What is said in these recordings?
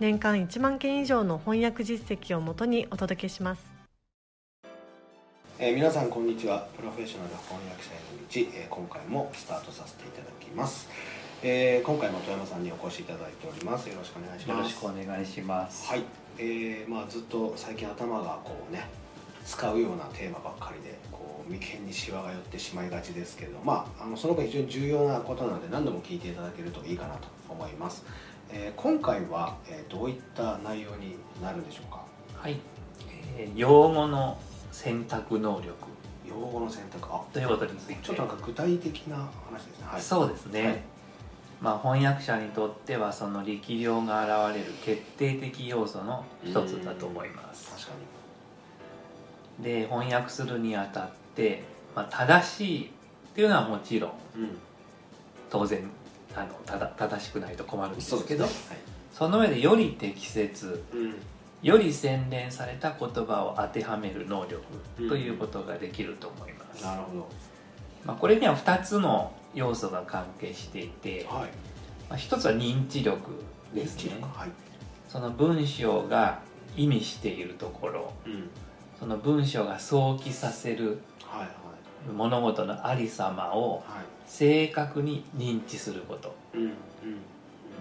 年間1万件以上の翻訳実績をもとにお届けします。えー、皆さんこんにちは。プロフェッショナル翻訳者への道、えー、今回もスタートさせていただきます、えー、今回も富山さんにお越しいただいております。よろしくお願いします。よろしくお願いします。はい、えー、まあずっと最近頭がこうね使うようなテーマばっかりでこう眉間にしわが寄ってしまいがちですけれどまああのその分非常に重要なことなので何度も聞いていただけるといいかなと思いますえー、今回は、えー、どういった内容になるんでしょうか？はい、えー、用語の選択能力。用語の選択。あということについてちょっとなんか具体的な話ですね、はい、そうですね、はい、まあ、翻訳者にとってはその力量が現れる決定的要素の一つだと思います。確かに。で翻訳するにあたって、まあ、正しいっていうのはもちろん、うん、当然あのただ正しくないと困るんですけどそ、の上でより適切、うん、より洗練された言葉を当てはめる能力ということができると思います、うん、なるほど、まあ、これには2つの要素が関係していて、はい、まあ、1つは認知力ですね、はい、その文章が意味しているところ、うん、その文章が想起させる物事のありさまを正確に認知すること、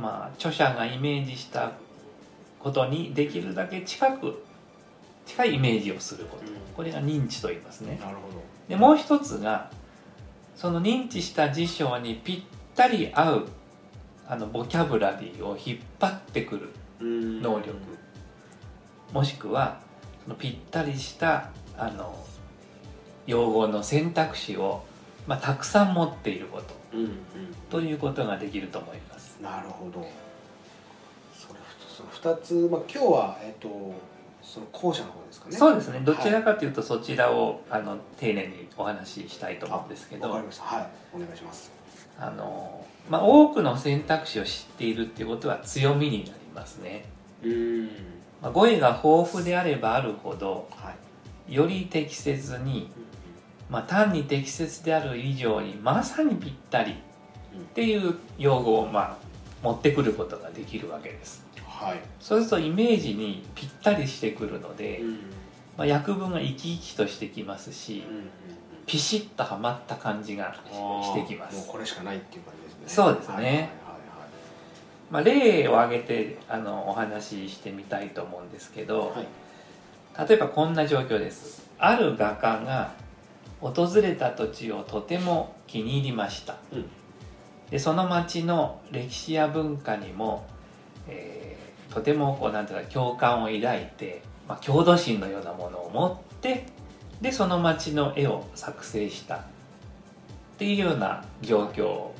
まあ著者がイメージしたことにできるだけ近く近いイメージをすること、これが認知と言いますね。なるほど。でもう一つがその認知した辞書にぴったり合うあのボキャブラリーを引っ張ってくる能力。もしくはそのぴったりしたあの用語の選択肢を、まあ、たくさん持っていること、うんうん、ということができると思います。なるほど。それその2つ、まあ、今日は、えっと、その後者の方ですかね。そうですね。どちらかというと、そちらをあの丁寧にお話ししたいと思うんですけど。わかりました。はい。お願いします。あの、まあ、多くの選択肢を知っているっていうことは強みになりますね。うん、まあ、語彙が豊富であればあるほど、はい、より適切に、うんまあ、単に適切である以上にまさにぴったりっていう用語を、まあ、持ってくることができるわけです、はい、そうするとイメージにぴったりしてくるので、うん、まあ、訳文が生き生きとしてきますし、うん、ピシッとはまった感じがしてきます。もうこれしかないっていう感じですね。そうですね、はいはいはい。まあ、例を挙げてあのお話ししてみたいと思うんですけど、はい、例えばこんな状況です。ある画家が訪れた土地をとても気に入りました、うん、でその町の歴史や文化にも、えー、とてもこうなんていうか共感を抱いて、まあ、郷土心のようなものを持ってでその町の絵を作成したっていうような状況を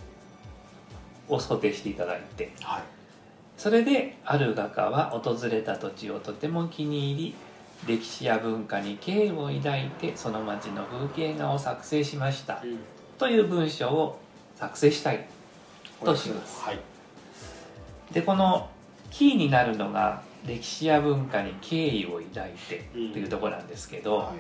想定していただいて、はい、それである画家は訪れた土地をとても気に入り歴史や文化に敬意を抱いてその町の風景画を作成しました、うん、という文章を作成したいとします、はい、でこのキーになるのが歴史や文化に敬意を抱いてというところなんですけど、うんはいはい、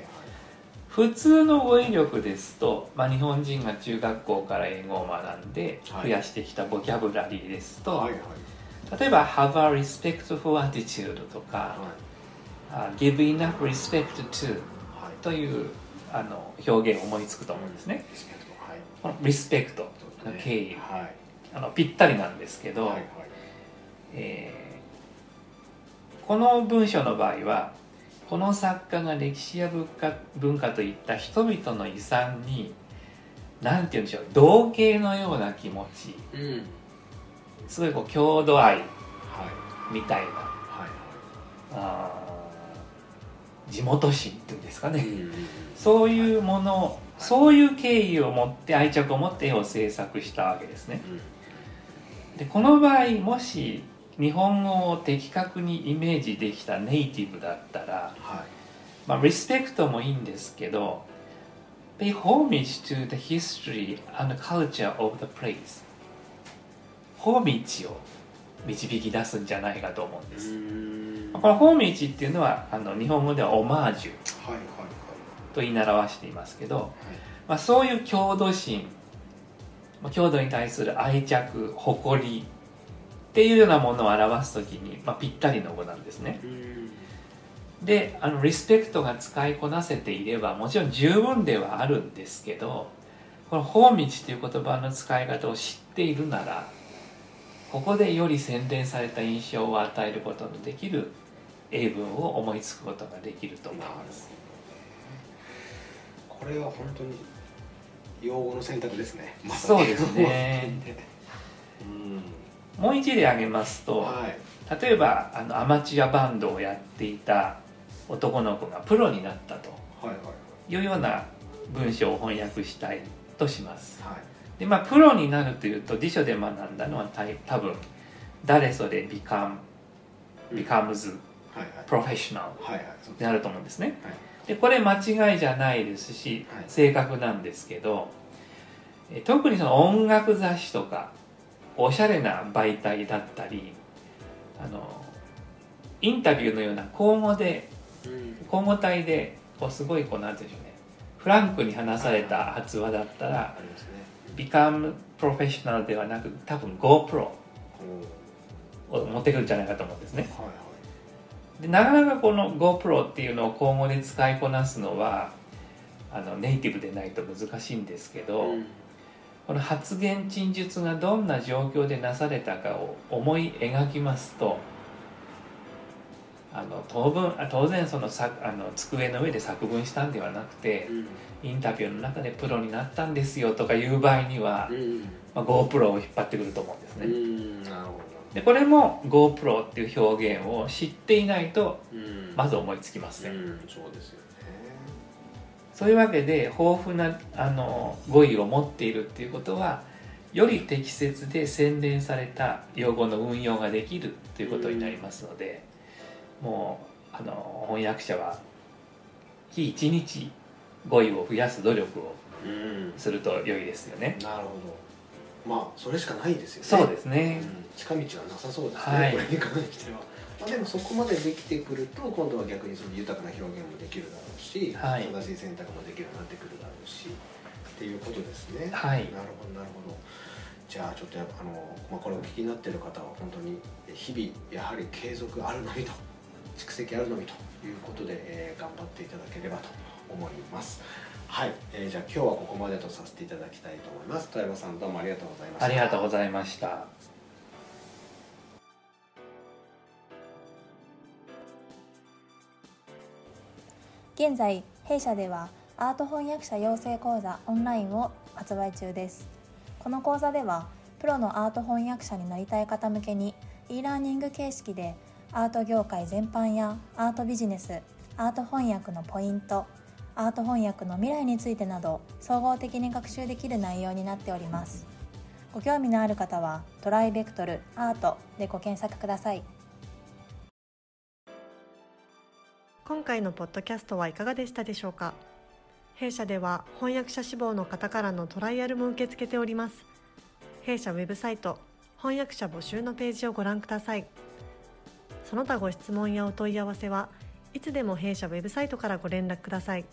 普通の語彙力ですと、まあ、日本人が中学校から英語を学んで増やしてきたボキャブラリーですと、はいはい、例えば「have a respectful attitude」とか、give enough respect to というあの表現を思いつくと思うんですね。このリスペクトの敬意、あのぴったりなんですけど、えー、この文章の場合はこの作家が歴史や文化文化といった人々の遺産に何て言うんでしょう同型のような気持ち、うん、すごいこう郷土愛みたいな、はいはい、あ地元心っていうんですかね、そういうもの、そういう経緯を持って愛着を持って絵を制作したわけですね、でこの場合もし日本語を的確にイメージできたネイティブだったら、はい。まあ、リスペクトもいいんですけど pay homage to the history and culture of the place ホーミチを導き出すんじゃないかと思うんです。このホーミチっていうのはあの日本語ではオマージュと言い習わしていますけど、はい。まあ、そういう郷土心郷土に対する愛着誇りっていうようなものを表す時に、まあ、ぴったりの語なんですね。であのリスペクトが使いこなせていればもちろん十分ではあるんですけどこの「法道」という言葉の使い方を知っているならここでより洗練された印象を与えることのできる英文を思いつくことができると思います。これは本当に用語の選択ですね、ま、そうですね。うん、もう一例挙げますと、はい、例えばあのアマチュアバンドをやっていた男の子がプロになったというような文章を翻訳したいとします、はい、でまあプロになるというと辞書で学んだのは多分誰それ become becomes professional になると思うんですね、はい。でこれ間違いじゃないですし、正確なんですけど特にその音楽雑誌とかおしゃれな媒体だったりあのインタビューのような口語で口語体でこうすごいこうなんていうんでしょうね。フランクに話された発話だったら「become professional」ではなく多分 GoPro を持ってくるんじゃないかと思うんですね。はいでなかなかこの GoPro っていうのを今後で使いこなすのはあのネイティブでないと難しいんですけど、うん、この発言陳述がどんな状況でなされたかを思い描きますとあの当分当然そのさあの机の上で作文したんではなくて、うん、インタビューの中でプロになったんですよとかいう場合には、うん、まあ、GoPro を引っ張ってくると思うんですね。なるほど。でこれも GoPro っていう表現を知っていないとまず思いつきません、うんうん、そうですよね。そういうわけで豊富なあの語彙を持っているっていうことはより適切で洗練された用語の運用ができるということになりますので、うん、もうあの翻訳者は日一日語彙を増やす努力をすると良いですよね。なるほど。まあそれしかないですよね。そうですね、うん、近道はなさそうですね、はい、これに関しては、まあ、でもそこまでできてくると今度は逆にその豊かな表現もできるだろうし、はい、正しい選択もできるようになってくるだろうしっていうことですね。はい。なるほどなるほど。じゃあちょっとあの、まあ、これをお聞きになっている方は本当に日々やはり継続あるのみと蓄積あるのみということで、えー、頑張っていただければと思います。はい、えー、じゃあ今日はここまでとさせていただきたいと思います。富山さんどうもありがとうございました。ありがとうございました。現在弊社ではアート翻訳者養成講座オンラインを発売中です。この講座ではプロのアート翻訳者になりたい方向けに e ラーニング形式でアート業界全般やアートビジネスアート翻訳のポイントアート翻訳の未来についてなど総合的に学習できる内容になっております。ご興味のある方はトライベクトルアートでご検索ください。今回のポッドキャストはいかがでしたでしょうか？弊社では翻訳者志望の方からのトライアルも受け付けております。弊社ウェブサイト翻訳者募集のページをご覧ください。その他ご質問やお問い合わせはいつでも弊社ウェブサイトからご連絡ください。